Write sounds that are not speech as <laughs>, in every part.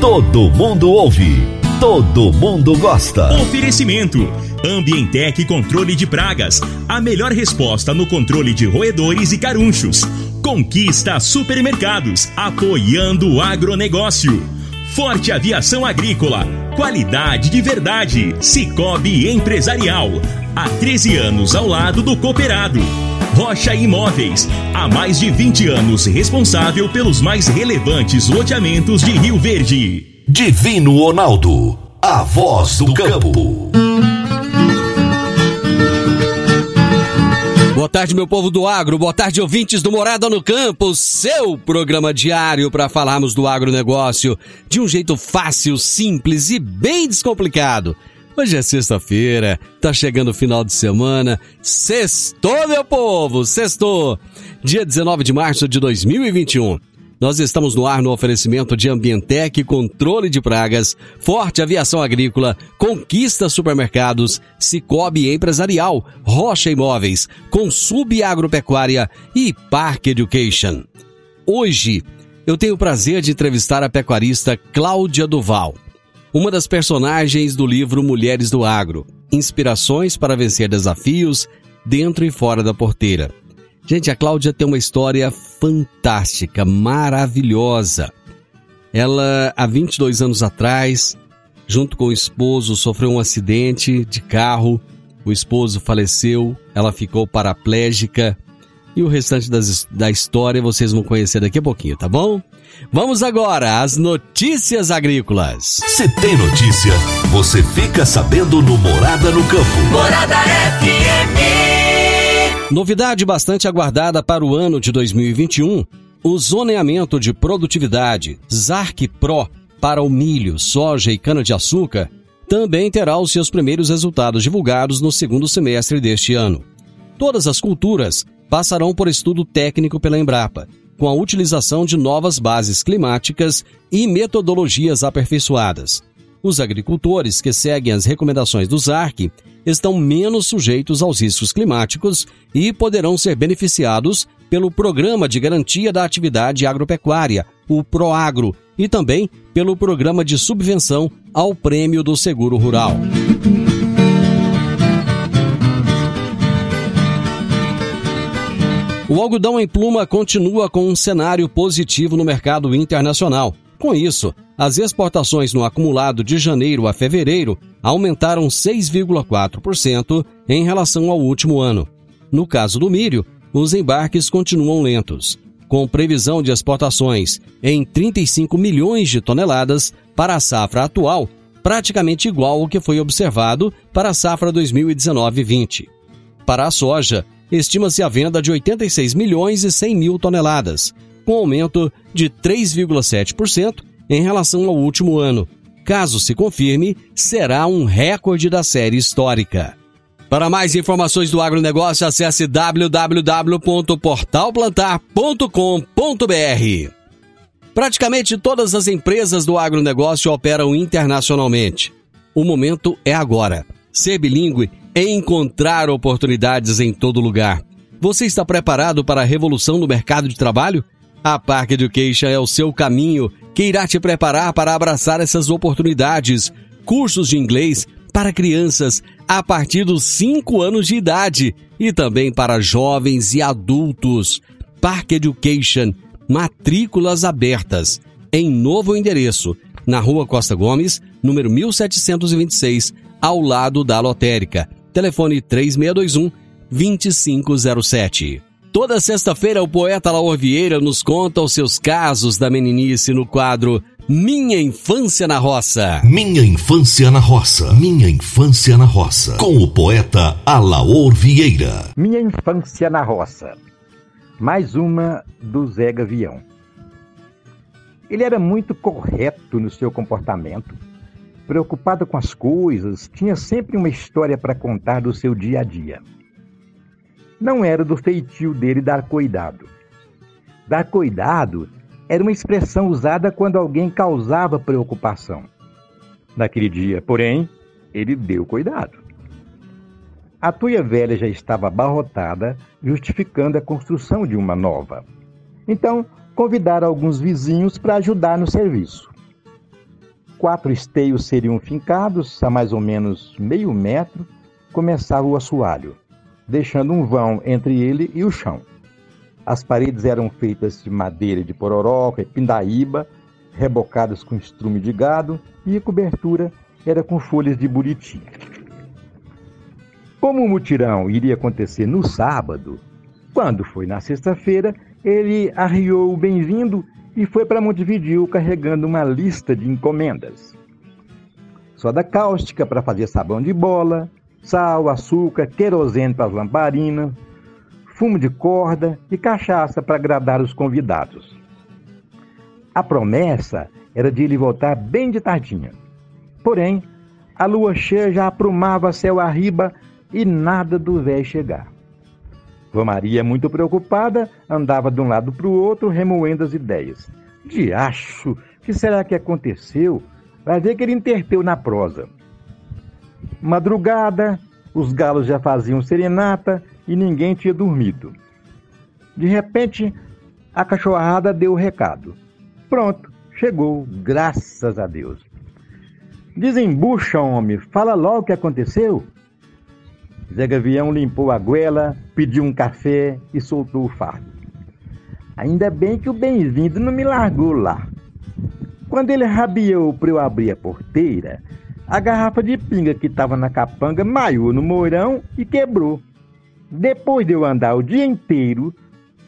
Todo mundo ouve. Todo mundo gosta. Oferecimento. Ambientec Controle de Pragas. A melhor resposta no controle de roedores e carunchos. Conquista Supermercados. Apoiando o agronegócio. Forte Aviação Agrícola. Qualidade de verdade. Cicobi Empresarial. Há 13 anos ao lado do cooperado. Rocha Imóveis. Há mais de 20 anos responsável pelos mais relevantes loteamentos de Rio Verde. Divino Ronaldo. A voz do campo. Boa tarde, meu povo do agro. Boa tarde, ouvintes do Morada no Campo. Seu programa diário para falarmos do agronegócio de um jeito fácil, simples e bem descomplicado. Hoje é sexta-feira, tá chegando o final de semana. Sextou, meu povo! Sextou! Dia 19 de março de 2021. Nós estamos no ar no oferecimento de Ambientec Controle de Pragas, Forte Aviação Agrícola, Conquista Supermercados, Cicobi Empresarial, Rocha Imóveis, Consub Agropecuária e Park Education. Hoje, eu tenho o prazer de entrevistar a pecuarista Cláudia Duval, uma das personagens do livro Mulheres do Agro, Inspirações para Vencer Desafios dentro e fora da porteira. Gente, a Cláudia tem uma história fantástica, maravilhosa. Ela, há 22 anos atrás, junto com o esposo, sofreu um acidente de carro. O esposo faleceu, ela ficou paraplégica. E o restante das, da história vocês vão conhecer daqui a pouquinho, tá bom? Vamos agora às notícias agrícolas. Se tem notícia, você fica sabendo no Morada no Campo. Morada FM. Novidade bastante aguardada para o ano de 2021: o zoneamento de produtividade ZARC Pro para o milho, soja e cana-de-açúcar também terá os seus primeiros resultados divulgados no segundo semestre deste ano. Todas as culturas passarão por estudo técnico pela Embrapa, com a utilização de novas bases climáticas e metodologias aperfeiçoadas. Os agricultores que seguem as recomendações do ZARC estão menos sujeitos aos riscos climáticos e poderão ser beneficiados pelo Programa de Garantia da Atividade Agropecuária, o PROAGRO, e também pelo Programa de Subvenção ao Prêmio do Seguro Rural. O algodão em pluma continua com um cenário positivo no mercado internacional. Com isso, as exportações no acumulado de janeiro a fevereiro aumentaram 6,4% em relação ao último ano. No caso do milho, os embarques continuam lentos, com previsão de exportações em 35 milhões de toneladas para a safra atual, praticamente igual ao que foi observado para a safra 2019-20. Para a soja, estima-se a venda de 86 milhões e 100 mil toneladas, com aumento de 3,7% em relação ao último ano. Caso se confirme, será um recorde da série histórica. Para mais informações do agronegócio, acesse www.portalplantar.com.br. Praticamente todas as empresas do agronegócio operam internacionalmente. O momento é agora. Ser bilíngue é encontrar oportunidades em todo lugar. Você está preparado para a revolução no mercado de trabalho? A Park Education é o seu caminho que irá te preparar para abraçar essas oportunidades. Cursos de inglês para crianças a partir dos 5 anos de idade e também para jovens e adultos. Park Education, matrículas abertas em novo endereço, na Rua Costa Gomes, número 1726, ao lado da lotérica. Telefone 3621 2507. Toda sexta-feira, o poeta Laor Vieira nos conta os seus casos da meninice no quadro Minha Infância na Roça. Minha infância na roça. Minha infância na roça. Com o poeta Alaor Vieira. Minha infância na roça. Mais uma do Zé Gavião. Ele era muito correto no seu comportamento. Preocupado com as coisas, tinha sempre uma história para contar do seu dia a dia. Não era do feitio dele dar cuidado. Dar cuidado era uma expressão usada quando alguém causava preocupação. Naquele dia, porém, ele deu cuidado. A tuia velha já estava abarrotada, justificando a construção de uma nova. Então, convidaram alguns vizinhos para ajudar no serviço. Quatro esteios seriam fincados a mais ou menos meio metro, começava o assoalho, deixando um vão entre ele e o chão. As paredes eram feitas de madeira de pororoca e pindaíba, rebocadas com estrume de gado, e a cobertura era com folhas de buriti. Como o mutirão iria acontecer no sábado, quando foi na sexta-feira, ele arriou o bem-vindo e foi para Montevideo carregando uma lista de encomendas. Soda cáustica para fazer sabão de bola, sal, açúcar, querosene para as lamparinas, fumo de corda e cachaça para agradar os convidados. A promessa era de ele voltar bem de tardinha. Porém, a lua cheia já aprumava céu arriba e nada do véi chegar. Maria, muito preocupada, andava de um lado para o outro, remoendo as ideias. Diacho, que será que aconteceu? Vai ver que ele interpeu na prosa. Madrugada, os galos já faziam serenata e ninguém tinha dormido. De repente, a cachorrada deu o recado. Pronto, chegou, graças a Deus. Desembucha, homem, fala logo o que aconteceu. Zé Gavião limpou a goela, pediu um café e soltou o fardo. Ainda bem que o bem-vindo não me largou lá. Quando ele rabiou para eu abrir a porteira, a garrafa de pinga que estava na capanga maiou no moirão e quebrou. Depois de eu andar o dia inteiro,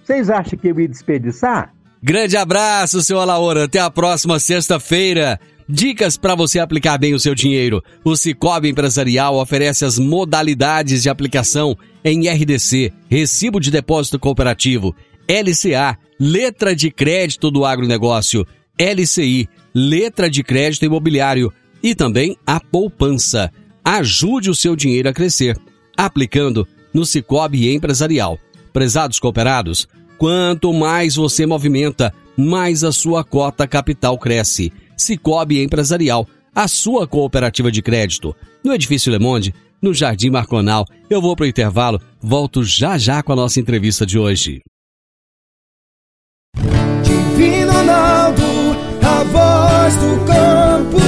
vocês acham que eu ia desperdiçar? Grande abraço, seu Alaora. Até a próxima sexta-feira. Dicas para você aplicar bem o seu dinheiro. O Cicobi Empresarial oferece as modalidades de aplicação em RDC, Recibo de Depósito Cooperativo, LCA, Letra de Crédito do Agronegócio, LCI, Letra de Crédito Imobiliário e também a poupança. Ajude o seu dinheiro a crescer, aplicando no Cicobi Empresarial. Prezados cooperados, quanto mais você movimenta, mais a sua cota capital cresce. Cicobi Empresarial, a sua cooperativa de crédito. No Edifício Le Monde, no Jardim Marconal. Eu vou para o intervalo, volto já já com a nossa entrevista de hoje. Divino Ronaldo, a voz do campo.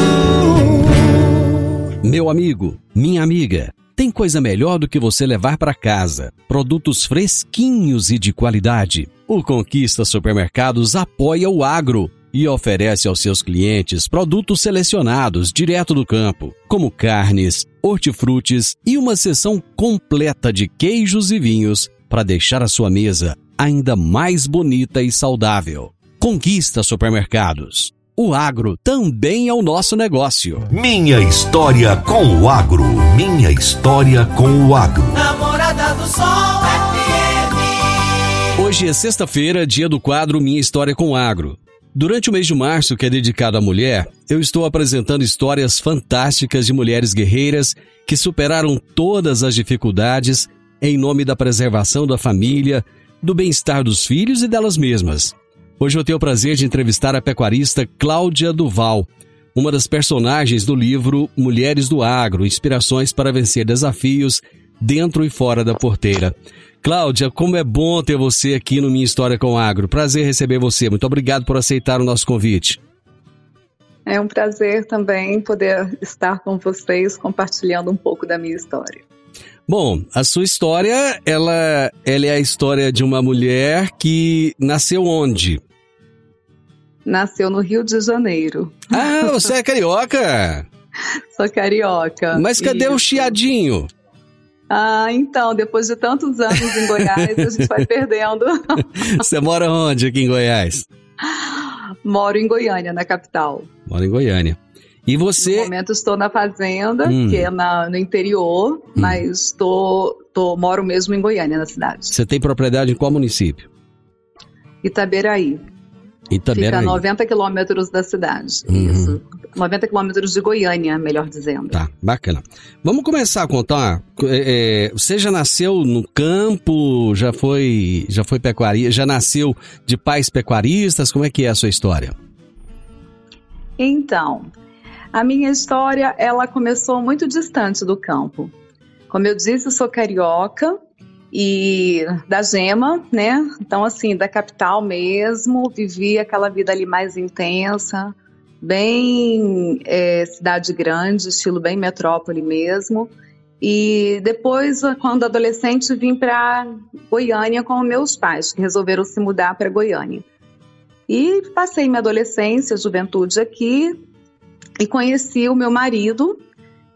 Meu amigo, minha amiga, tem coisa melhor do que você levar para casa produtos fresquinhos e de qualidade. O Conquista Supermercados apoia o agro e oferece aos seus clientes produtos selecionados direto do campo, como carnes, hortifrutis e uma seção completa de queijos e vinhos para deixar a sua mesa ainda mais bonita e saudável. Conquista Supermercados. O agro também é o nosso negócio. Minha história com o agro. Minha história com o agro. Namorada do Sol FM. Hoje é sexta-feira, dia do quadro Minha História com o Agro. Durante o mês de março, que é dedicado à mulher, eu estou apresentando histórias fantásticas de mulheres guerreiras que superaram todas as dificuldades em nome da preservação da família, do bem-estar dos filhos e delas mesmas. Hoje eu tenho o prazer de entrevistar a pecuarista Cláudia Duval, uma das personagens do livro Mulheres do Agro Inspirações para Vencer Desafios Dentro e Fora da Porteira. Cláudia, como é bom ter você aqui no Minha História com o Agro. Prazer receber você. Muito obrigado por aceitar o nosso convite. É um prazer também poder estar com vocês compartilhando um pouco da minha história. Bom, a sua história, ela, ela é a história de uma mulher que nasceu onde? Nasceu no Rio de Janeiro. Ah, você é carioca? <laughs> Sou carioca. Mas cadê o Isso. chiadinho? Ah, então, depois de tantos anos em Goiás, a gente vai perdendo. <laughs> Você mora onde aqui em Goiás? Moro em Goiânia, na capital. Mora em Goiânia. E No você. momento estou na fazenda, Hum. que é na- no interior, mas tô, tô, moro mesmo em Goiânia, na cidade. Você tem propriedade em qual município? Itaberaí. Itaberani. Fica a 90 quilômetros da cidade. Uhum. Isso. 90 quilômetros de Goiânia, melhor dizendo. Tá, bacana. Vamos começar a contar. É, é, você já nasceu no campo, já foi, já foi pecuarista, já nasceu de pais pecuaristas? Como é que é a sua história? Então, a minha história, ela começou muito distante do campo. Como eu disse, eu sou carioca e da Gema, né? Então, assim, da capital mesmo, vivi aquela vida ali mais intensa, bem é, cidade grande, estilo bem metrópole mesmo. E depois, quando adolescente, vim para Goiânia com meus pais, que resolveram se mudar para Goiânia. E passei minha adolescência, juventude aqui, e conheci o meu marido,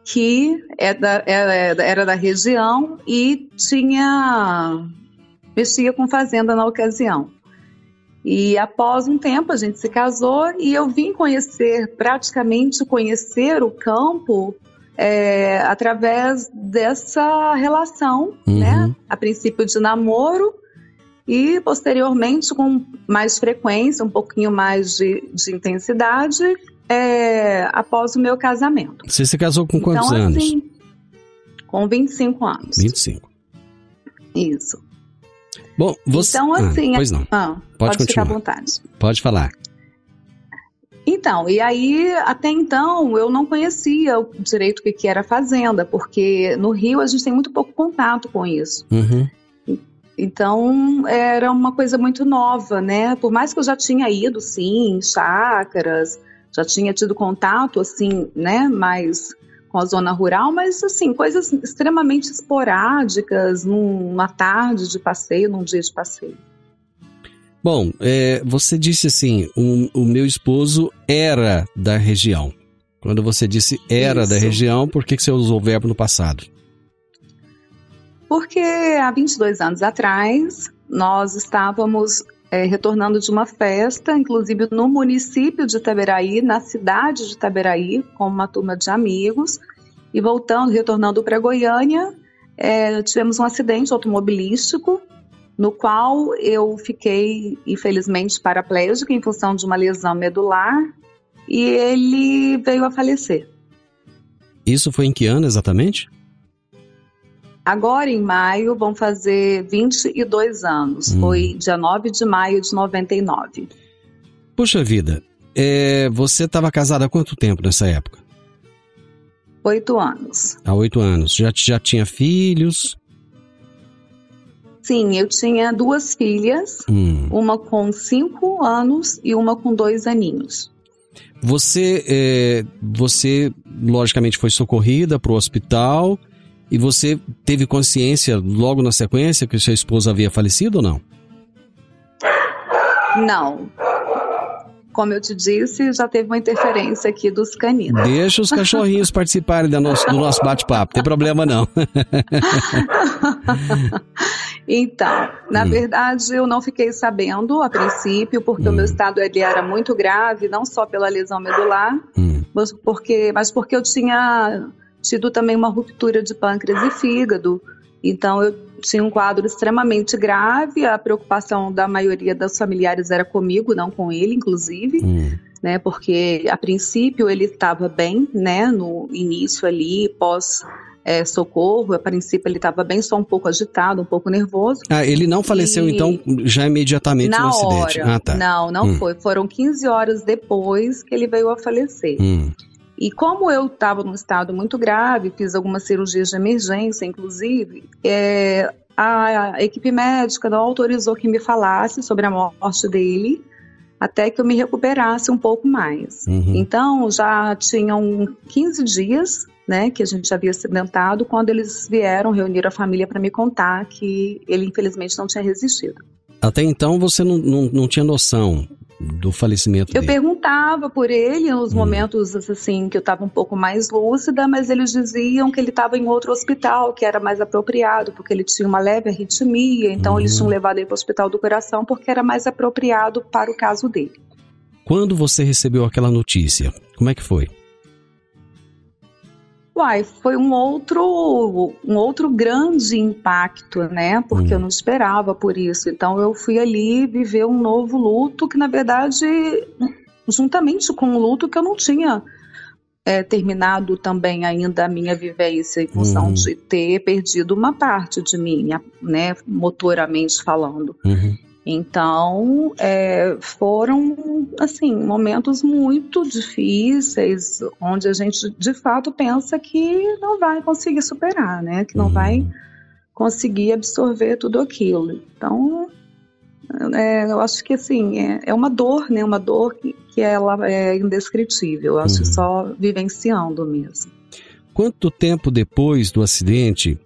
que é da, era, era da região e tinha mexia com fazenda na ocasião. E após um tempo a gente se casou e eu vim conhecer, praticamente conhecer o campo é, através dessa relação, Uhum. né? A princípio de namoro e posteriormente com mais frequência, um pouquinho mais de, de intensidade, é, após o meu casamento. Você se casou com quantos então, anos? assim, com 25 anos. 25. Isso. Bom, você. Então, assim. Ah, pois não. Ah, Pode pode ficar à continuar. vontade. Pode falar. Então, e aí, até então, eu não conhecia o direito o que que era fazenda, porque no Rio a gente tem muito pouco contato com isso. Uhum. Então, era uma coisa muito nova, né? Por mais que eu já tinha ido, sim, em chácaras, já tinha tido contato, assim, né, mais com a zona rural, mas, assim, coisas extremamente esporádicas, numa tarde de passeio, num dia de passeio. Bom, é, você disse assim: o, o meu esposo era da região. Quando você disse era da Isso. região, por que, que você usou o verbo no passado? Porque há 22 anos atrás, nós estávamos eh, retornando de uma festa, inclusive no município de Itaberaí, na cidade de Itaberaí, com uma turma de amigos, e voltando, retornando para Goiânia, eh, tivemos um acidente automobilístico, no qual eu fiquei, infelizmente, paraplégica em função de uma lesão medular, e ele veio a falecer. Isso foi em que ano exatamente? Agora, em maio, vão fazer 22 anos. Hum. Foi dia 9 de maio de 99. Puxa vida, é, você estava casada há quanto tempo nessa época? Oito anos. Há oito anos. Já, já tinha filhos? Sim, eu tinha duas filhas, Hum. uma com cinco anos e uma com dois aninhos. Você, é, você logicamente foi socorrida para o hospital e você teve consciência logo na sequência que o seu esposo havia falecido ou não? Não. Como eu te disse, já teve uma interferência aqui dos caninos. Deixa os cachorrinhos <laughs> participarem da nosso- do nosso bate-papo, tem problema não. <laughs> Então, na Hum. verdade, eu não fiquei sabendo a princípio, porque o Hum. meu estado ele era muito grave, não só pela lesão medular, Hum. mas porque, mas porque eu tinha tido também uma ruptura de pâncreas e fígado. Então, eu tinha um quadro extremamente grave. A preocupação da maioria dos familiares era comigo, não com ele, inclusive Hum. né? Porque a princípio ele estava bem, né? No início ali, pós é, socorro, a princípio ele estava bem, só um pouco agitado, um pouco nervoso. Ah, ele não faleceu E- então já imediatamente Na no acidente? hora, Ah, tá. não, não Hum. foi. Foram 15 horas depois que ele veio a falecer. Hum. E como eu estava num estado muito grave, fiz algumas cirurgias de emergência, inclusive, é, a, a equipe médica não autorizou que me falasse sobre a morte dele até que eu me recuperasse um pouco mais. Uhum. Então, já tinham 15 dias, né, que a gente havia acidentado, quando eles vieram reunir a família para me contar que ele, infelizmente, não tinha resistido. Até então você não, não, não tinha noção do falecimento Eu dele. perguntava por ele nos Hum. momentos assim que eu estava um pouco mais lúcida, mas eles diziam que ele estava em outro hospital que era mais apropriado, porque ele tinha uma leve arritmia, então eles Uhum. tinham levado ele para o hospital do coração porque era mais apropriado para o caso dele. Quando você recebeu aquela notícia, como é que foi? Uai, foi um outro, um outro grande impacto, né? Porque Hum. eu não esperava por isso. Então eu fui ali viver um novo luto que, na verdade, juntamente com o luto que eu não tinha é, terminado também ainda a minha vivência em função Uhum. de ter perdido uma parte de mim, né? Motoramente falando. Uhum. Então, é, foram, assim, momentos muito difíceis, onde a gente, de fato, pensa que não vai conseguir superar, né? Que não vai conseguir absorver tudo aquilo. Então, é, eu acho que, assim, é, é uma dor, né? Uma dor que, que ela é indescritível. Eu acho que só vivenciando mesmo. Quanto tempo depois do acidente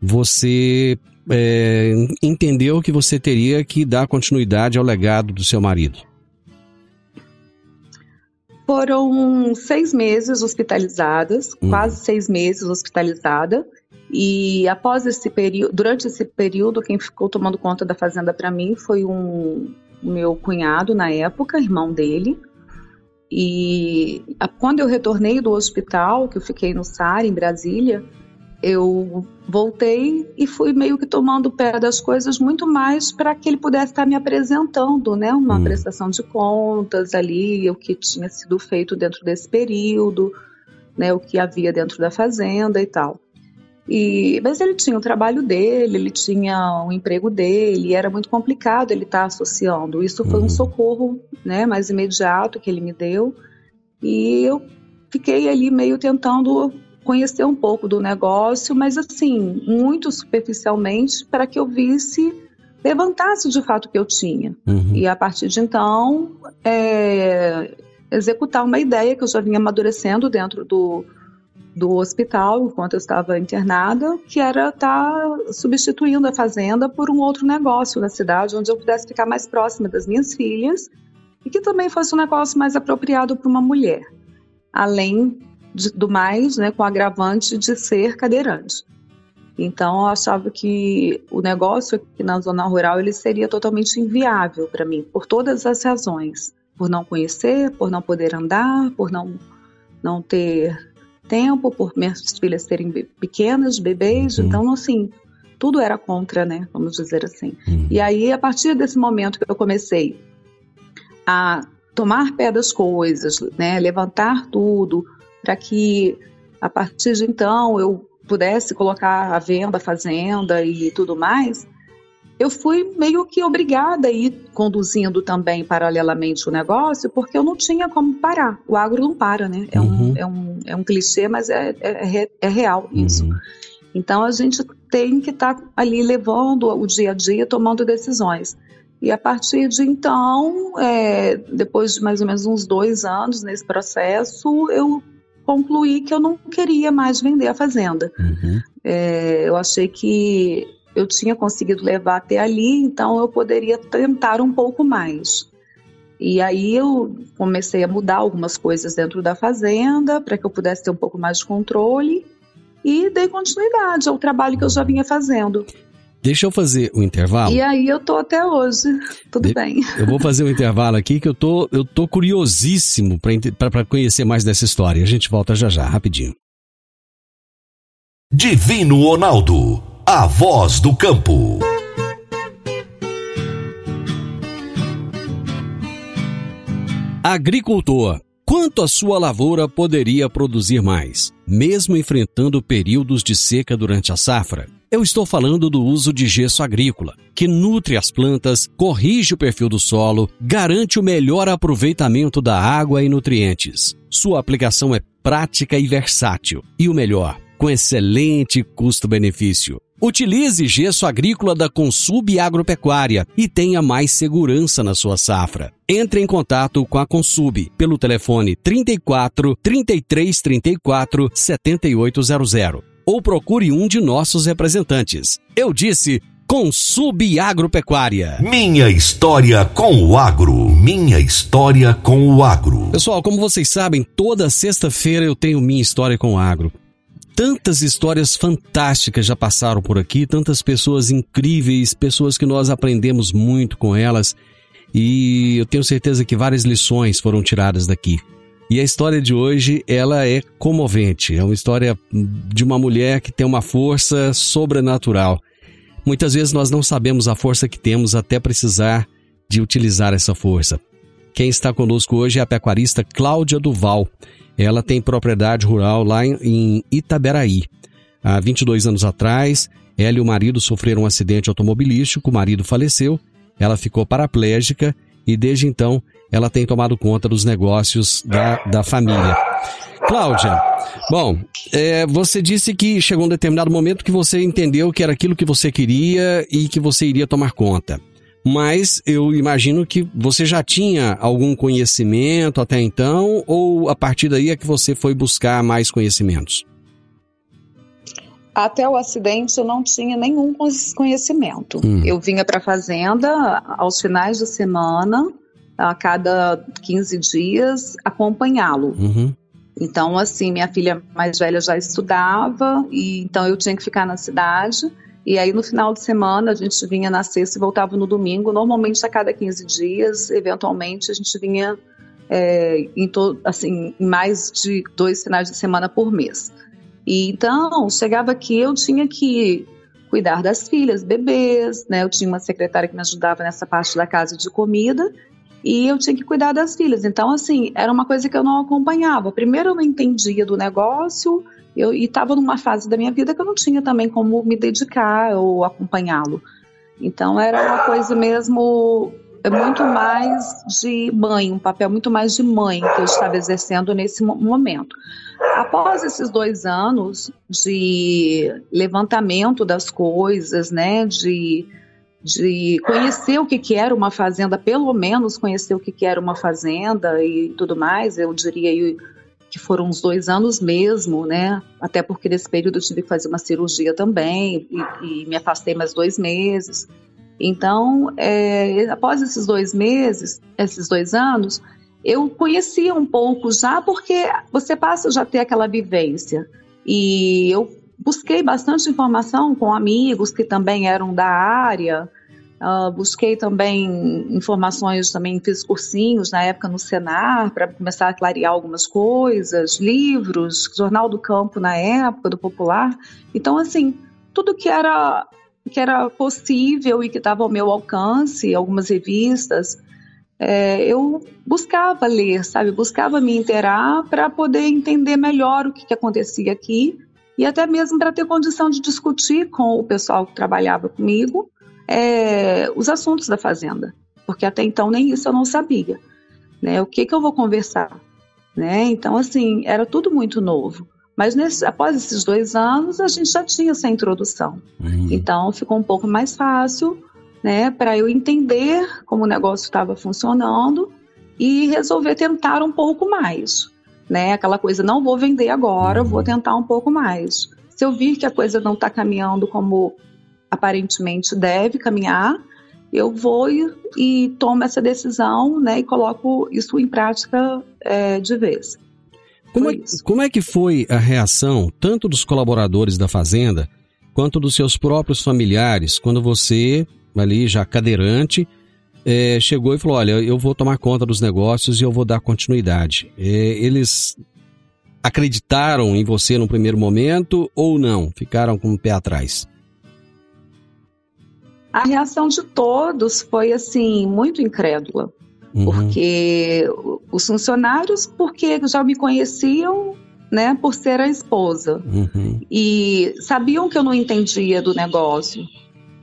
você é, entendeu que você teria que dar continuidade ao legado do seu marido? Foram seis meses hospitalizadas, Uhum. quase seis meses hospitalizada. E após esse período, durante esse período, quem ficou tomando conta da fazenda para mim foi um meu cunhado na época, irmão dele. E a- quando eu retornei do hospital, que eu fiquei no SAR em Brasília, eu voltei e fui meio que tomando pé das coisas muito mais para que ele pudesse estar me apresentando, né, uma Hum. prestação de contas ali, o que tinha sido feito dentro desse período, né, o que havia dentro da fazenda e tal. E, mas ele tinha o trabalho dele, ele tinha o emprego dele, e era muito complicado ele estar associando. Isso foi um socorro né, mais imediato que ele me deu. E eu fiquei ali meio tentando conhecer um pouco do negócio, mas assim, muito superficialmente, para que eu visse, levantasse de fato o que eu tinha. Uhum. E a partir de então, é, executar uma ideia que eu já vinha amadurecendo dentro do, do hospital, enquanto eu estava internada, que era estar substituindo a fazenda por um outro negócio na cidade, onde eu pudesse ficar mais próxima das minhas filhas e que também fosse um negócio mais apropriado para uma mulher. Além de- do mais, né, com o agravante de ser cadeirante. Então, eu achava que o negócio aqui na zona rural ele seria totalmente inviável para mim, por todas as razões. Por não conhecer, por não poder andar, por não, não ter tempo, por minhas filhas serem pequenas, bebês. Então, assim, tudo era contra, né? Vamos dizer assim. E aí, a partir desse momento que eu comecei a tomar pé das coisas, né? Levantar tudo, para que a partir de então eu pudesse colocar à venda a fazenda e tudo mais, eu fui meio que obrigada a ir conduzindo também paralelamente o negócio, porque eu não tinha como parar. O agro não para, né? É, Uhum. um, é, um, é um clichê, mas é, é, é é real isso. Então a gente tem que estar ali levando o dia a dia, tomando decisões. E a partir de então, é, depois de mais ou menos uns dois anos nesse processo, eu concluí que eu não queria mais vender a fazenda. É, eu achei que eu tinha conseguido levar até ali, então eu poderia tentar um pouco mais. E aí eu comecei a mudar algumas coisas dentro da fazenda para que eu pudesse ter um pouco mais de controle e dei continuidade ao trabalho que eu já vinha fazendo. Deixa eu fazer o intervalo. E aí eu tô até hoje, tudo De- bem. Eu vou fazer um intervalo aqui que eu tô, eu tô curiosíssimo para conhecer mais dessa história. A gente volta já já, rapidinho. Divino Ronaldo, a voz do campo. Agricultor, quanto a sua lavoura poderia produzir mais, mesmo enfrentando períodos de seca durante a safra? Eu estou falando do uso de gesso agrícola, que nutre as plantas, corrige o perfil do solo, garante o melhor aproveitamento da água e nutrientes. Sua aplicação é prática e versátil, e o melhor, com excelente custo-benefício. Utilize gesso agrícola da Consub Agropecuária e tenha mais segurança na sua safra. Entre em contato com a Consub pelo telefone 34 33 34 7800 ou procure um de nossos representantes. Eu disse Consub Agropecuária. Minha história com o agro. Minha história com o agro. Pessoal, como vocês sabem, toda sexta-feira eu tenho minha história com o agro. Tantas histórias fantásticas já passaram por aqui, tantas pessoas incríveis, pessoas que nós aprendemos muito com elas e eu tenho certeza que várias lições foram tiradas daqui. E a história de hoje, ela é comovente. É uma história de uma mulher que tem uma força sobrenatural. Muitas vezes nós não sabemos a força que temos até precisar de utilizar essa força. Quem está conosco hoje é a pecuarista Cláudia Duval. Ela tem propriedade rural lá em Itaberaí. Há 22 anos atrás, ela e o marido sofreram um acidente automobilístico, o marido faleceu, ela ficou paraplégica e desde então ela tem tomado conta dos negócios da, da família. Cláudia, bom, é, você disse que chegou um determinado momento que você entendeu que era aquilo que você queria e que você iria tomar conta. Mas eu imagino que você já tinha algum conhecimento até então, ou a partir daí é que você foi buscar mais conhecimentos? Até o acidente eu não tinha nenhum conhecimento. Hum. Eu vinha para a fazenda aos finais de semana, a cada 15 dias, acompanhá-lo. Uhum. Então, assim, minha filha mais velha já estudava, e então eu tinha que ficar na cidade. E aí, no final de semana, a gente vinha na sexta e voltava no domingo. Normalmente, a cada 15 dias, eventualmente, a gente vinha é, em, to, assim, em mais de dois finais de semana por mês. E então, chegava aqui, eu tinha que cuidar das filhas, bebês, né? Eu tinha uma secretária que me ajudava nessa parte da casa de comida e eu tinha que cuidar das filhas. Então, assim, era uma coisa que eu não acompanhava. Primeiro, eu não entendia do negócio eu, e estava numa fase da minha vida que eu não tinha também como me dedicar ou acompanhá-lo. Então, era uma coisa mesmo muito mais de mãe, um papel muito mais de mãe que eu estava exercendo nesse momento. Após esses dois anos de levantamento das coisas, né, de, de conhecer o que, que era uma fazenda, pelo menos conhecer o que, que era uma fazenda e tudo mais, eu diria que foram uns dois anos mesmo, né? Até porque nesse período eu tive que fazer uma cirurgia também e, e me afastei mais dois meses. Então, é, após esses dois meses, esses dois anos, eu conhecia um pouco já, porque você passa já a ter aquela vivência. E eu busquei bastante informação com amigos que também eram da área, uh, busquei também informações, também fiz cursinhos na época no Senar, para começar a clarear algumas coisas, livros, Jornal do Campo na época, do Popular. Então, assim, tudo que era que era possível e que estava ao meu alcance, algumas revistas, é, eu buscava ler, sabe? Buscava me inteirar para poder entender melhor o que, que acontecia aqui e até mesmo para ter condição de discutir com o pessoal que trabalhava comigo é, os assuntos da fazenda, porque até então nem isso eu não sabia, né? O que que eu vou conversar, né? Então assim era tudo muito novo. Mas nesse, após esses dois anos a gente já tinha essa introdução, uhum. então ficou um pouco mais fácil né, para eu entender como o negócio estava funcionando e resolver tentar um pouco mais, né? Aquela coisa, não vou vender agora, vou uhum. tentar um pouco mais. Se eu vir que a coisa não está caminhando como aparentemente deve caminhar, eu vou e, e, tomo essa decisão, né, e coloco isso em prática é, de vez. Como é, como é que foi a reação tanto dos colaboradores da fazenda quanto dos seus próprios familiares quando você ali já cadeirante, é, chegou e falou: Olha, eu vou tomar conta dos negócios e eu vou dar continuidade. É, eles acreditaram em você no primeiro momento ou não? Ficaram com o pé atrás? A reação de todos foi assim muito incrédula, uhum. porque os funcionários, porque já me conheciam, né, por ser a esposa uhum. e sabiam que eu não entendia do negócio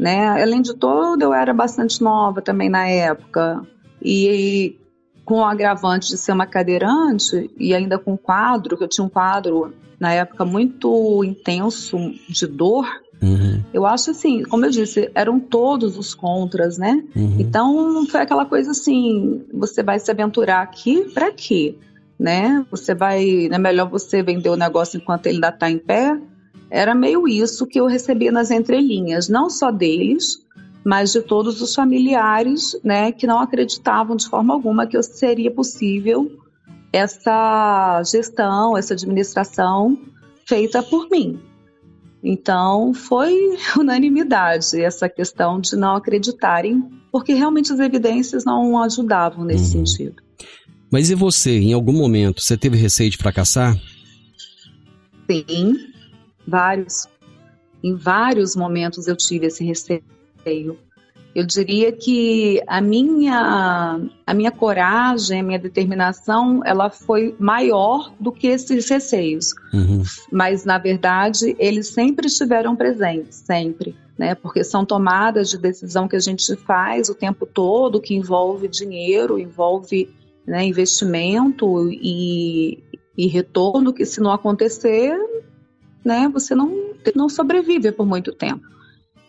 né? Além de tudo, eu era bastante nova também na época e com o agravante de ser uma cadeirante e ainda com quadro, que eu tinha um quadro na época muito intenso de dor. Uhum. Eu acho assim, como eu disse, eram todos os contras, né? Uhum. Então foi aquela coisa assim, você vai se aventurar aqui para quê? Né? Você vai, é melhor você vender o negócio enquanto ele ainda está em pé era meio isso que eu recebia nas entrelinhas, não só deles, mas de todos os familiares, né, que não acreditavam de forma alguma que seria possível essa gestão, essa administração feita por mim. Então, foi <laughs> unanimidade essa questão de não acreditarem, porque realmente as evidências não ajudavam nesse uhum. sentido. Mas e você, em algum momento, você teve receio de fracassar? Sim, vários. Em vários momentos eu tive esse receio. Eu diria que a minha, a minha coragem, a minha determinação, ela foi maior do que esses receios. Uhum. Mas, na verdade, eles sempre estiveram presentes, sempre. Né? Porque são tomadas de decisão que a gente faz o tempo todo, que envolve dinheiro, envolve né, investimento e, e retorno, que se não acontecer, né, você não, não sobrevive por muito tempo.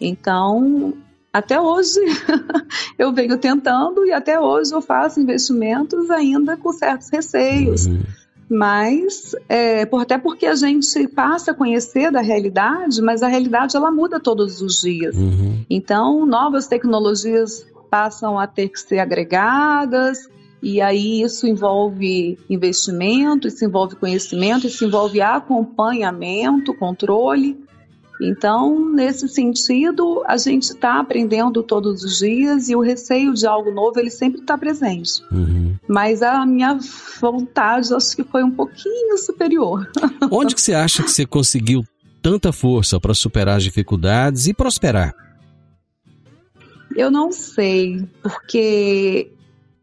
Então, até hoje <laughs> eu venho tentando e até hoje eu faço investimentos ainda com certos receios. Uhum. Mas, é, por, até porque a gente passa a conhecer da realidade, mas a realidade ela muda todos os dias. Uhum. Então, novas tecnologias passam a ter que ser agregadas, e aí isso envolve investimento, isso envolve conhecimento, isso envolve acompanhamento, controle. Então, nesse sentido, a gente está aprendendo todos os dias e o receio de algo novo ele sempre está presente. Uhum. Mas a minha vontade acho que foi um pouquinho superior. <laughs> Onde que você acha que você conseguiu tanta força para superar as dificuldades e prosperar? Eu não sei, porque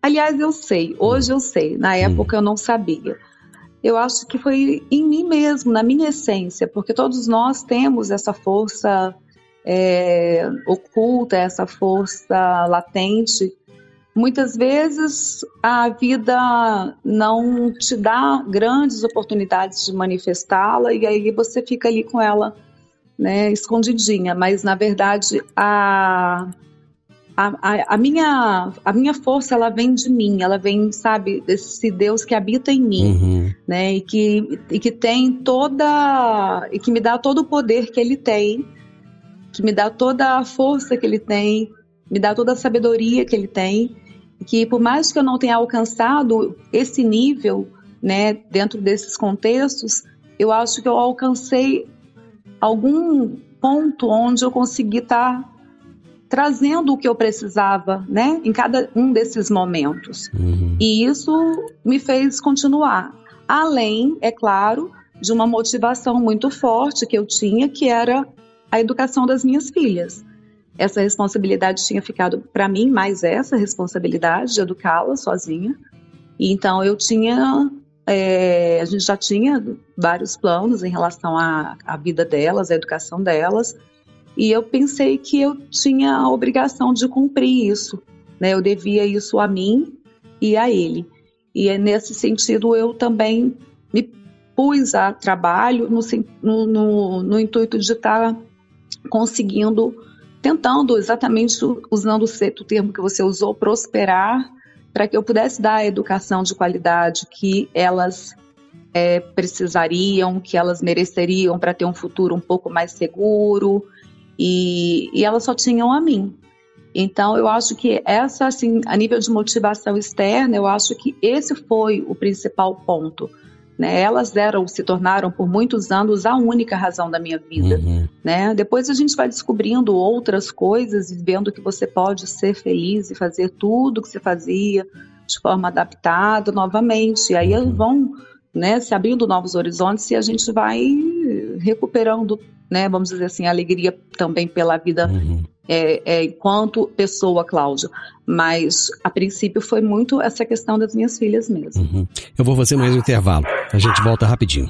aliás eu sei, hoje eu sei, na época eu não sabia eu acho que foi em mim mesmo, na minha essência, porque todos nós temos essa força é, oculta, essa força latente. Muitas vezes a vida não te dá grandes oportunidades de manifestá-la e aí você fica ali com ela né, escondidinha, mas na verdade a a, a, a, minha, a minha força ela vem de mim, ela vem, sabe, desse Deus que habita em mim, uhum. né? E que, e que tem toda. e que me dá todo o poder que ele tem, que me dá toda a força que ele tem, me dá toda a sabedoria que ele tem, que por mais que eu não tenha alcançado esse nível, né, dentro desses contextos, eu acho que eu alcancei algum ponto onde eu consegui estar tá trazendo o que eu precisava, né, em cada um desses momentos. Uhum. E isso me fez continuar. Além, é claro, de uma motivação muito forte que eu tinha, que era a educação das minhas filhas. Essa responsabilidade tinha ficado para mim, mais essa responsabilidade de educá-las sozinha. E então eu tinha, é, a gente já tinha vários planos em relação à, à vida delas, à educação delas. E eu pensei que eu tinha a obrigação de cumprir isso, né? Eu devia isso a mim e a ele. E é nesse sentido eu também me pus a trabalho no, no, no, no intuito de estar conseguindo, tentando exatamente usando o termo que você usou, prosperar, para que eu pudesse dar a educação de qualidade que elas é, precisariam, que elas mereceriam para ter um futuro um pouco mais seguro, e, e elas só tinham a mim. Então, eu acho que essa, assim, a nível de motivação externa, eu acho que esse foi o principal ponto. Né? Elas eram, se tornaram por muitos anos a única razão da minha vida. Uhum. Né? Depois a gente vai descobrindo outras coisas e vendo que você pode ser feliz e fazer tudo que você fazia de forma adaptada novamente. E aí Uhum. vão né, se abrindo novos horizontes e a gente vai recuperando, né, vamos dizer assim, a alegria também pela vida Uhum. é, é, enquanto pessoa, Cláudia. Mas a princípio foi muito essa questão das minhas filhas mesmo. Uhum. Eu vou fazer mais um intervalo. A gente volta rapidinho.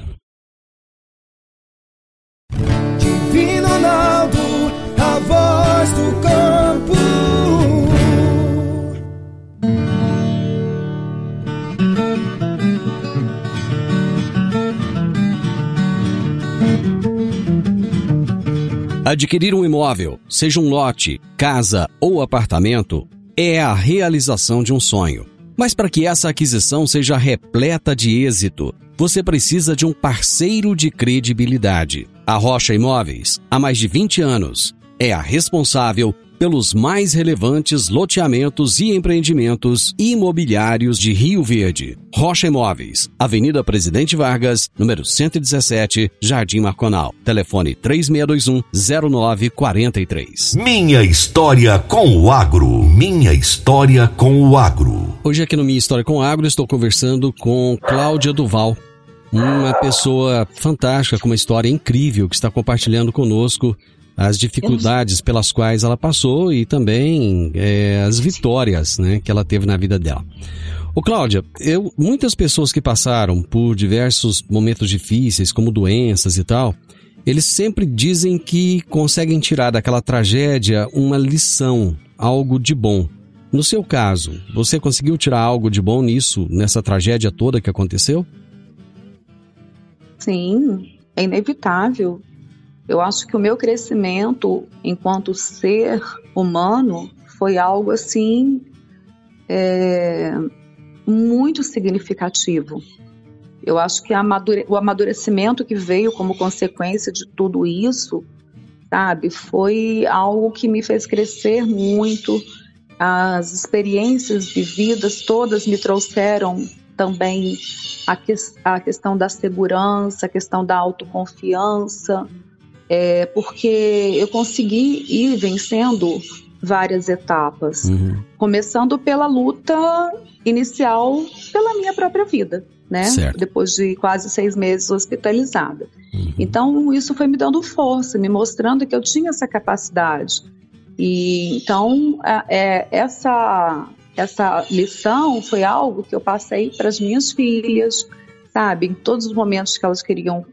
Adquirir um imóvel, seja um lote, casa ou apartamento, é a realização de um sonho. Mas para que essa aquisição seja repleta de êxito, você precisa de um parceiro de credibilidade. A Rocha Imóveis, há mais de 20 anos, é a responsável pelos mais relevantes loteamentos e empreendimentos imobiliários de Rio Verde. Rocha Imóveis, Avenida Presidente Vargas, número 117, Jardim Marconal. Telefone 3621-0943. Minha história com o agro. Minha história com o agro. Hoje aqui no Minha História com Agro estou conversando com Cláudia Duval, uma pessoa fantástica com uma história incrível que está compartilhando conosco as dificuldades pelas quais ela passou e também é, as vitórias né, que ela teve na vida dela. Ô Cláudia, eu, muitas pessoas que passaram por diversos momentos difíceis, como doenças e tal, eles sempre dizem que conseguem tirar daquela tragédia uma lição, algo de bom. No seu caso, você conseguiu tirar algo de bom nisso, nessa tragédia toda que aconteceu? Sim, é inevitável. Eu acho que o meu crescimento enquanto ser humano foi algo assim é, muito significativo. Eu acho que o amadurecimento que veio como consequência de tudo isso, sabe, foi algo que me fez crescer muito as experiências vividas todas me trouxeram também a, que, a questão da segurança, a questão da autoconfiança, é, porque eu consegui ir vencendo várias etapas, uhum. começando pela luta inicial pela minha própria vida, né? Certo. Depois de quase seis meses hospitalizada. Uhum. Então isso foi me dando força, me mostrando que eu tinha essa capacidade e então é, é, essa essa lição foi algo que eu passei para as minhas filhas, sabe, em todos os momentos que elas queriam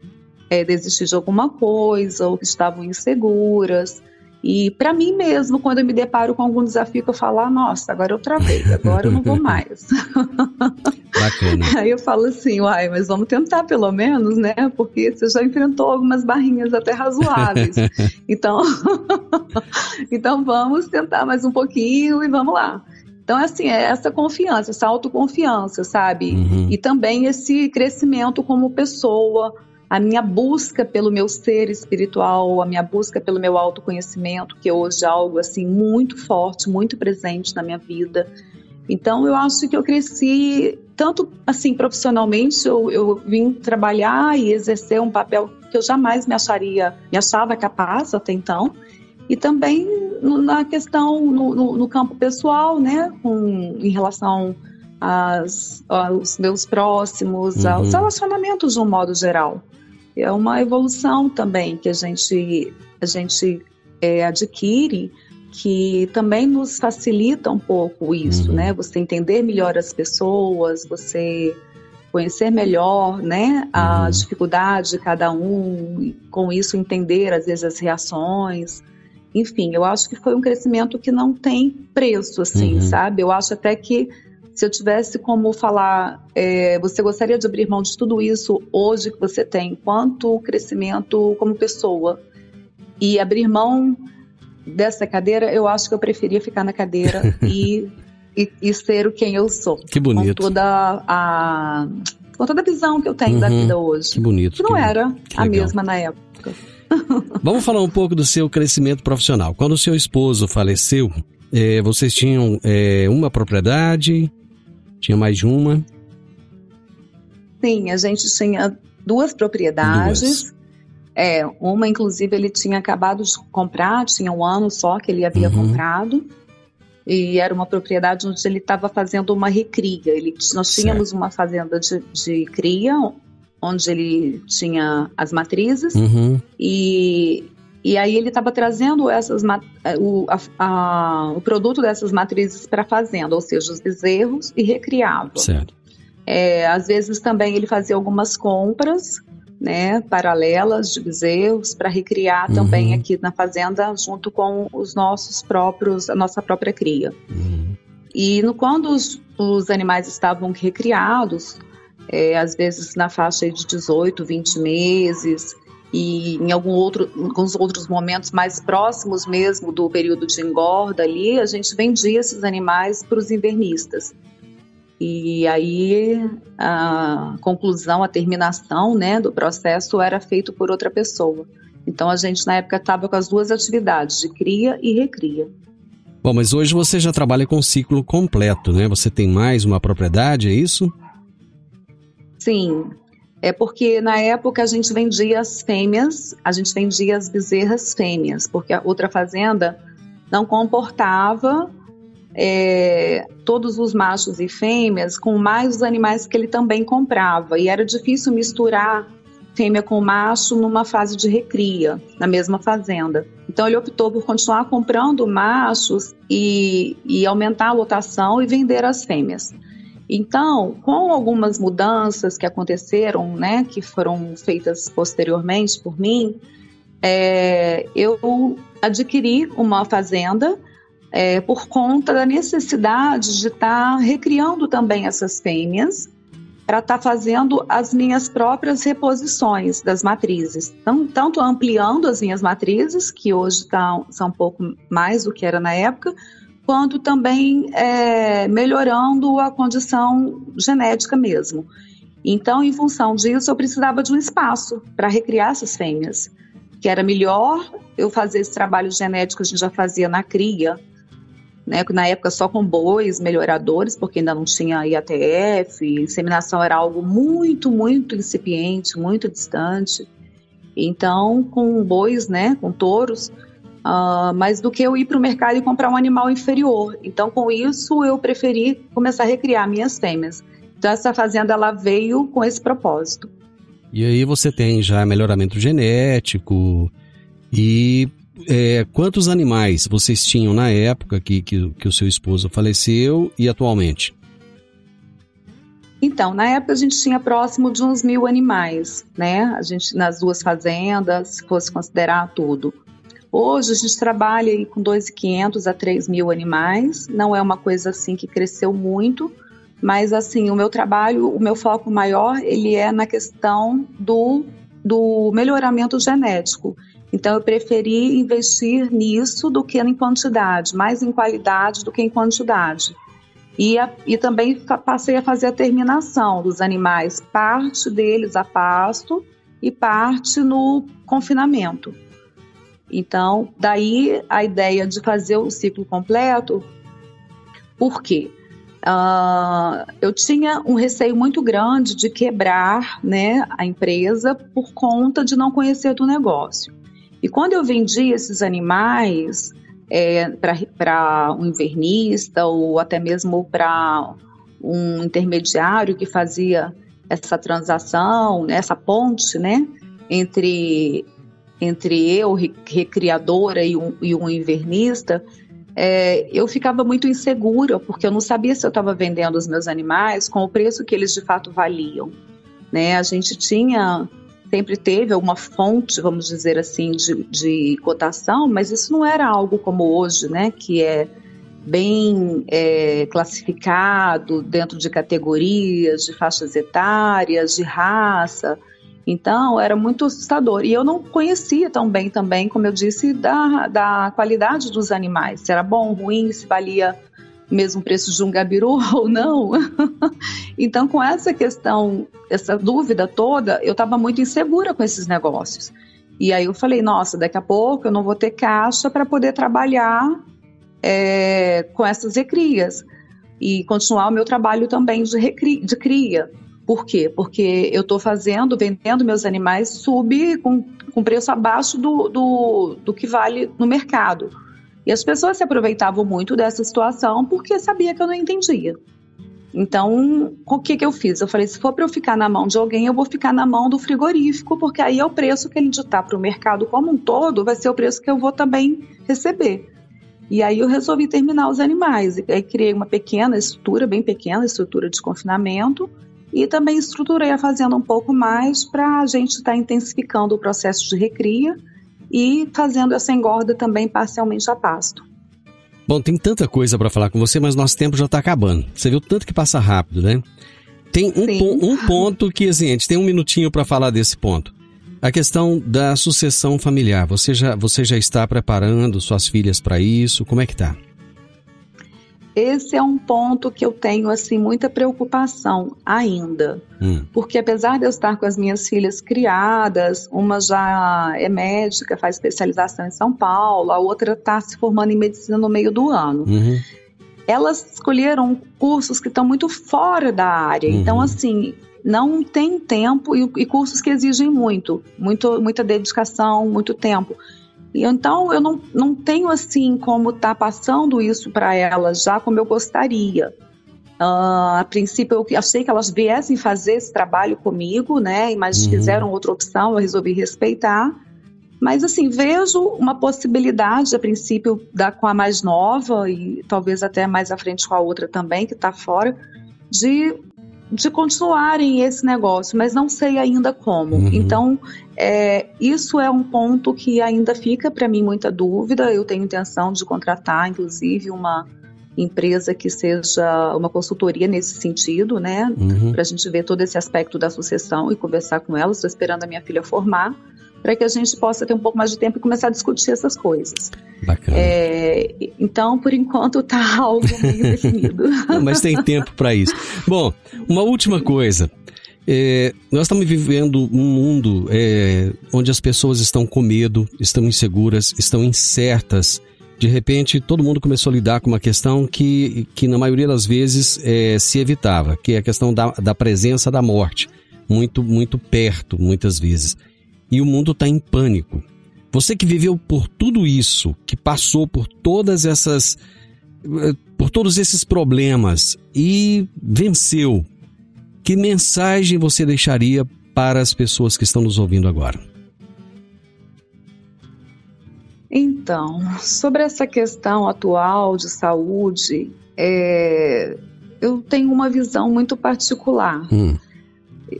é, desistir de alguma coisa ou que estavam inseguras. E para mim mesmo, quando eu me deparo com algum desafio que eu falo, ah, nossa, agora eu travei, agora eu não vou mais. <laughs> <laughs> Bacana. Aí eu falo assim, uai, mas vamos tentar pelo menos, né? Porque você já enfrentou algumas barrinhas até razoáveis. <laughs> então, então vamos tentar mais um pouquinho e vamos lá. Então, assim, é essa confiança, essa autoconfiança, sabe? Uhum. E também esse crescimento como pessoa, a minha busca pelo meu ser espiritual, a minha busca pelo meu autoconhecimento, que hoje é algo assim muito forte, muito presente na minha vida. Então eu acho que eu cresci tanto assim profissionalmente, eu, eu vim trabalhar e exercer um papel que eu jamais me acharia, me achava capaz até então. E também na questão no, no, no, campo pessoal, né, com, em relação aos meus próximos, uhum. aos relacionamentos de um modo geral é uma evolução também que a gente, a gente é, adquire que também nos facilita um pouco isso, uhum. né? Você entender melhor as pessoas, você conhecer melhor, né, a uhum. dificuldade de cada um, com isso entender às vezes as reações. Enfim, eu acho que foi um crescimento que não tem preço, assim, uhum. sabe? Eu acho até que se eu tivesse como falar, é, você gostaria de abrir mão de tudo isso hoje que você tem, quanto crescimento como pessoa, e abrir mão dessa cadeira, eu acho que eu preferia ficar na cadeira <laughs> e, e, e, ser quem eu sou. Que bonito. Com toda a, com toda a visão que eu tenho uhum, da vida hoje. Que bonito. Que não que era a mesma na época. <laughs> Vamos falar um pouco do seu crescimento profissional. Quando o seu esposo faleceu, é, vocês tinham é, uma propriedade, tinha mais de uma? Sim, a gente tinha duas propriedades. Duas. É, uma, inclusive, ele tinha acabado de comprar, tinha um ano só que ele havia uhum. comprado. E era uma propriedade onde ele estava fazendo uma recria. Ele, nós tínhamos certo. uma fazenda de, de cria, onde ele tinha as matrizes. Uhum. E e aí ele estava trazendo essas, eh, o, a, a, o produto dessas matrizes para a fazenda, ou seja, os bezerros, e recriava. Certo. É, às vezes também ele fazia algumas compras né, paralelas de bezerros para recriar uhum. também aqui na fazenda junto com os nossos próprios, a nossa própria cria. Uhum. E no, quando os, os animais estavam recriados, é, às vezes na faixa de 18, 20 meses, e em algum outro, alguns outros momentos mais próximos mesmo do período de engorda ali, a gente vendia esses animais para os invernistas. E aí a conclusão, a terminação né, do processo era feito por outra pessoa. Então a gente na época estava com as duas atividades, de cria e recria. Bom, mas hoje você já trabalha com ciclo completo, né? Você tem mais uma propriedade, é isso? Sim, é porque na época a gente vendia as fêmeas, a gente vendia as bezerras fêmeas, porque a outra fazenda não comportava é, todos os machos e fêmeas com mais os animais que ele também comprava. E era difícil misturar fêmea com macho numa fase de recria, na mesma fazenda. Então ele optou por continuar comprando machos e, e aumentar a lotação e vender as fêmeas. Então, com algumas mudanças que aconteceram, né, que foram feitas posteriormente por mim, é, eu adquiri uma fazenda é, por conta da necessidade de estar tá recriando também essas fêmeas para estar tá fazendo as minhas próprias reposições das matrizes. Então, tanto ampliando as minhas matrizes, que hoje tá, são um pouco mais do que era na época, quanto também é, melhorando a condição genética mesmo. Então, em função disso, eu precisava de um espaço para recriar essas fêmeas, que era melhor eu fazer esse trabalho genético que a gente já fazia na cria, né, na época só com bois melhoradores, porque ainda não tinha IATF, inseminação era algo muito, muito incipiente, muito distante. Então, com bois, né, com touros, uh, mas do que eu ir para o mercado e comprar um animal inferior. Então, com isso, eu preferi começar a recriar minhas fêmeas. Então, essa fazenda ela veio com esse propósito. E aí você tem já melhoramento genético e é, quantos animais vocês tinham na época que, que, que o seu esposo faleceu e atualmente? Então, na época a gente tinha próximo de uns mil animais, né? A gente nas duas fazendas, se fosse considerar tudo. Hoje a gente trabalha aí com 2.500 a 3 mil animais. Não é uma coisa assim que cresceu muito, mas assim o meu trabalho, o meu foco maior, ele é na questão do do melhoramento genético. Então, eu preferi investir nisso do que em quantidade, mais em qualidade do que em quantidade. E, a, e também passei a fazer a terminação dos animais, parte deles a pasto e parte no confinamento. Então, daí a ideia de fazer o ciclo completo, por quê? Uh, eu tinha um receio muito grande de quebrar né, a empresa por conta de não conhecer do negócio. E quando eu vendi esses animais é, para um invernista ou até mesmo para um intermediário que fazia essa transação, essa ponte, né, entre entre eu, recriadora, e um, e um invernista, é, eu ficava muito insegura, porque eu não sabia se eu estava vendendo os meus animais com o preço que eles de fato valiam. Né? A gente tinha sempre teve alguma fonte, vamos dizer assim, de, de cotação, mas isso não era algo como hoje, né, que é bem é, classificado dentro de categorias, de faixas etárias, de raça. Então, era muito assustador. E eu não conhecia tão bem também, como eu disse, da, da qualidade dos animais. Se era bom, ruim, se valia mesmo preço de um gabiru <laughs> ou não. <laughs> então, com essa questão, essa dúvida toda, eu estava muito insegura com esses negócios. E aí eu falei, nossa, daqui a pouco eu não vou ter caixa para poder trabalhar é, com essas recrias e continuar o meu trabalho também de, recri, de cria. Por quê? Porque eu estou fazendo, vendendo meus animais sub com, com preço abaixo do, do, do que vale no mercado. E as pessoas se aproveitavam muito dessa situação porque sabia que eu não entendia. Então, o que, que eu fiz? Eu falei: se for para eu ficar na mão de alguém, eu vou ficar na mão do frigorífico, porque aí é o preço que ele ditar para o mercado como um todo, vai ser o preço que eu vou também receber. E aí eu resolvi terminar os animais. E aí criei uma pequena estrutura, bem pequena, estrutura de confinamento, e também estruturei a fazenda um pouco mais para a gente estar tá intensificando o processo de recria e fazendo essa engorda também parcialmente a pasto. Bom, tem tanta coisa para falar com você, mas nosso tempo já está acabando. Você viu tanto que passa rápido, né? Tem um, um ponto que, assim, a gente tem um minutinho para falar desse ponto. A questão da sucessão familiar. Você já, você já está preparando suas filhas para isso? Como é que tá? Esse é um ponto que eu tenho assim muita preocupação ainda, hum. porque apesar de eu estar com as minhas filhas criadas, uma já é médica, faz especialização em São Paulo, a outra está se formando em medicina no meio do ano. Uhum. Elas escolheram cursos que estão muito fora da área, uhum. então assim não tem tempo e, e cursos que exigem muito, muito, muita dedicação, muito tempo. Então eu não, não tenho assim como estar tá passando isso para elas já como eu gostaria. Uh, a princípio eu achei que elas viessem fazer esse trabalho comigo, né? Mas uhum. fizeram outra opção, eu resolvi respeitar. Mas assim, vejo uma possibilidade, a princípio, da, com a mais nova e talvez até mais à frente com a outra também, que está fora, de, de continuarem esse negócio, mas não sei ainda como. Uhum. Então, é, isso é um ponto que ainda fica para mim muita dúvida. Eu tenho intenção de contratar, inclusive, uma empresa que seja uma consultoria nesse sentido, né? Uhum. Para a gente ver todo esse aspecto da sucessão e conversar com ela. Estou esperando a minha filha formar para que a gente possa ter um pouco mais de tempo e começar a discutir essas coisas. Bacana. É, então, por enquanto, está <laughs> algo meio definido. Mas tem tempo para isso. Bom, uma última coisa. É, nós estamos vivendo um mundo é, onde as pessoas estão com medo, estão inseguras, estão incertas. De repente, todo mundo começou a lidar com uma questão que, que na maioria das vezes, é, se evitava, que é a questão da, da presença da morte, muito, muito perto, muitas vezes e o mundo está em pânico. Você que viveu por tudo isso, que passou por todas essas. Eh, por todos esses problemas e venceu, que mensagem você deixaria para as pessoas que estão nos ouvindo agora? Então, sobre essa questão atual de saúde, é, eu tenho uma visão muito particular. Hum.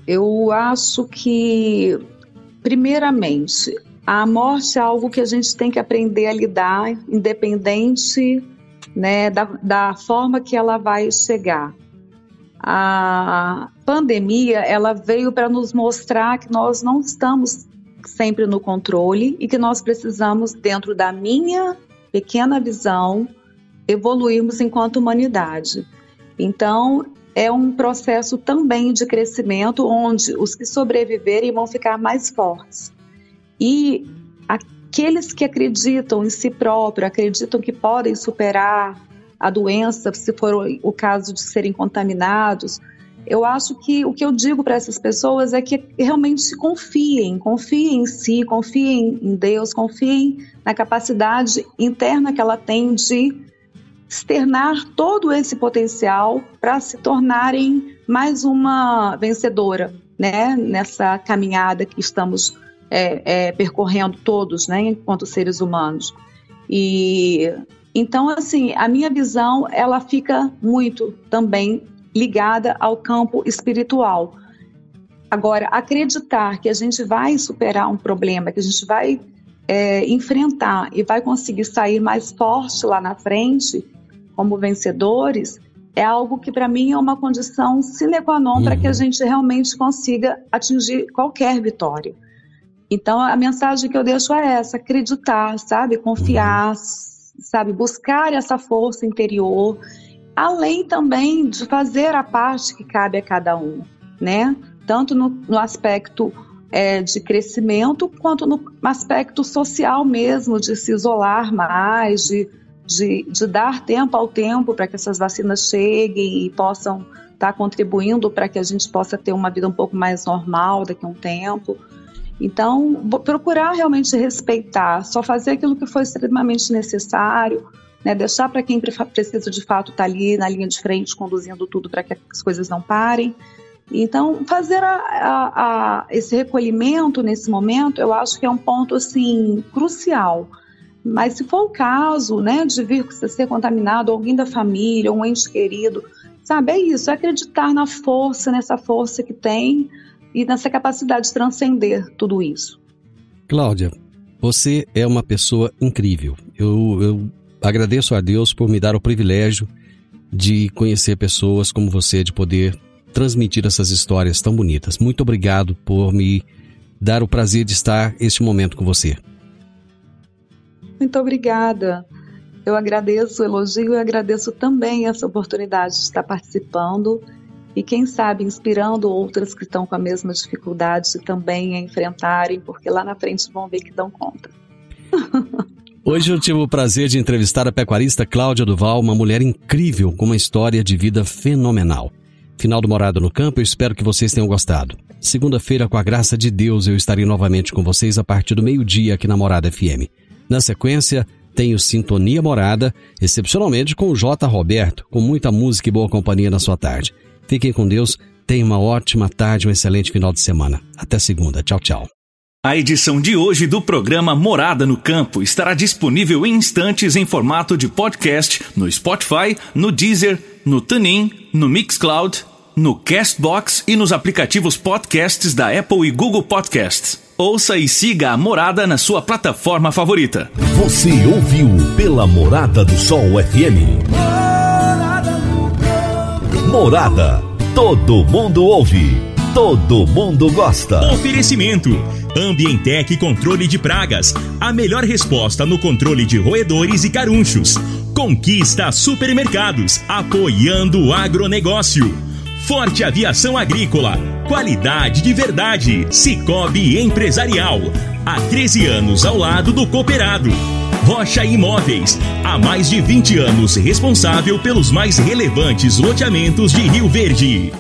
Eu acho que Primeiramente, a morte é algo que a gente tem que aprender a lidar, independente né, da, da forma que ela vai chegar. A pandemia ela veio para nos mostrar que nós não estamos sempre no controle e que nós precisamos, dentro da minha pequena visão, evoluirmos enquanto humanidade. Então, é um processo também de crescimento onde os que sobreviverem vão ficar mais fortes. E aqueles que acreditam em si próprio, acreditam que podem superar a doença, se for o caso de serem contaminados, eu acho que o que eu digo para essas pessoas é que realmente confiem, confiem em si, confiem em Deus, confiem na capacidade interna que ela tem de externar todo esse potencial para se tornarem mais uma vencedora, né? Nessa caminhada que estamos é, é, percorrendo todos, né? Enquanto seres humanos. E então, assim, a minha visão ela fica muito também ligada ao campo espiritual. Agora, acreditar que a gente vai superar um problema, que a gente vai é, enfrentar e vai conseguir sair mais forte lá na frente, como vencedores, é algo que para mim é uma condição sine qua non uhum. para que a uhum. gente realmente consiga atingir qualquer vitória. Então a mensagem que eu deixo é essa: acreditar, sabe, confiar, uhum. sabe, buscar essa força interior, além também de fazer a parte que cabe a cada um, né? Tanto no, no aspecto é, de crescimento quanto no aspecto social mesmo, de se isolar mais, de de, de dar tempo ao tempo para que essas vacinas cheguem e possam estar tá contribuindo para que a gente possa ter uma vida um pouco mais normal daqui a um tempo. Então, procurar realmente respeitar, só fazer aquilo que foi extremamente necessário, né, deixar para quem precisa de fato estar tá ali na linha de frente, conduzindo tudo para que as coisas não parem. Então, fazer a, a, a, esse recolhimento nesse momento, eu acho que é um ponto assim crucial mas se for o caso, né, de vir ser contaminado, alguém da família, um ente querido, sabe, é isso, é acreditar na força, nessa força que tem e nessa capacidade de transcender tudo isso. Cláudia, você é uma pessoa incrível. Eu, eu agradeço a Deus por me dar o privilégio de conhecer pessoas como você, de poder transmitir essas histórias tão bonitas. Muito obrigado por me dar o prazer de estar este momento com você. Muito obrigada. Eu agradeço o elogio e agradeço também essa oportunidade de estar participando e, quem sabe, inspirando outras que estão com a mesma dificuldade também a enfrentarem, porque lá na frente vão ver que dão conta. <laughs> Hoje eu tive o prazer de entrevistar a pecuarista Cláudia Duval, uma mulher incrível com uma história de vida fenomenal. Final do Morado no Campo, eu espero que vocês tenham gostado. Segunda-feira, com a graça de Deus, eu estarei novamente com vocês a partir do meio-dia aqui na Morada FM. Na sequência, tenho Sintonia Morada, excepcionalmente com o J. Roberto, com muita música e boa companhia na sua tarde. Fiquem com Deus, tenham uma ótima tarde, um excelente final de semana. Até segunda. Tchau, tchau. A edição de hoje do programa Morada no Campo estará disponível em instantes em formato de podcast no Spotify, no Deezer, no TuneIn, no Mixcloud, no Castbox e nos aplicativos podcasts da Apple e Google Podcasts. Ouça e siga a Morada na sua plataforma favorita. Você ouviu pela Morada do Sol FM. Morada. Todo mundo ouve. Todo mundo gosta. Oferecimento. Ambientec Controle de Pragas. A melhor resposta no controle de roedores e carunchos. Conquista Supermercados. Apoiando o agronegócio. Forte Aviação Agrícola. Qualidade de verdade. Cicobi Empresarial. Há 13 anos ao lado do cooperado. Rocha Imóveis. Há mais de 20 anos responsável pelos mais relevantes loteamentos de Rio Verde.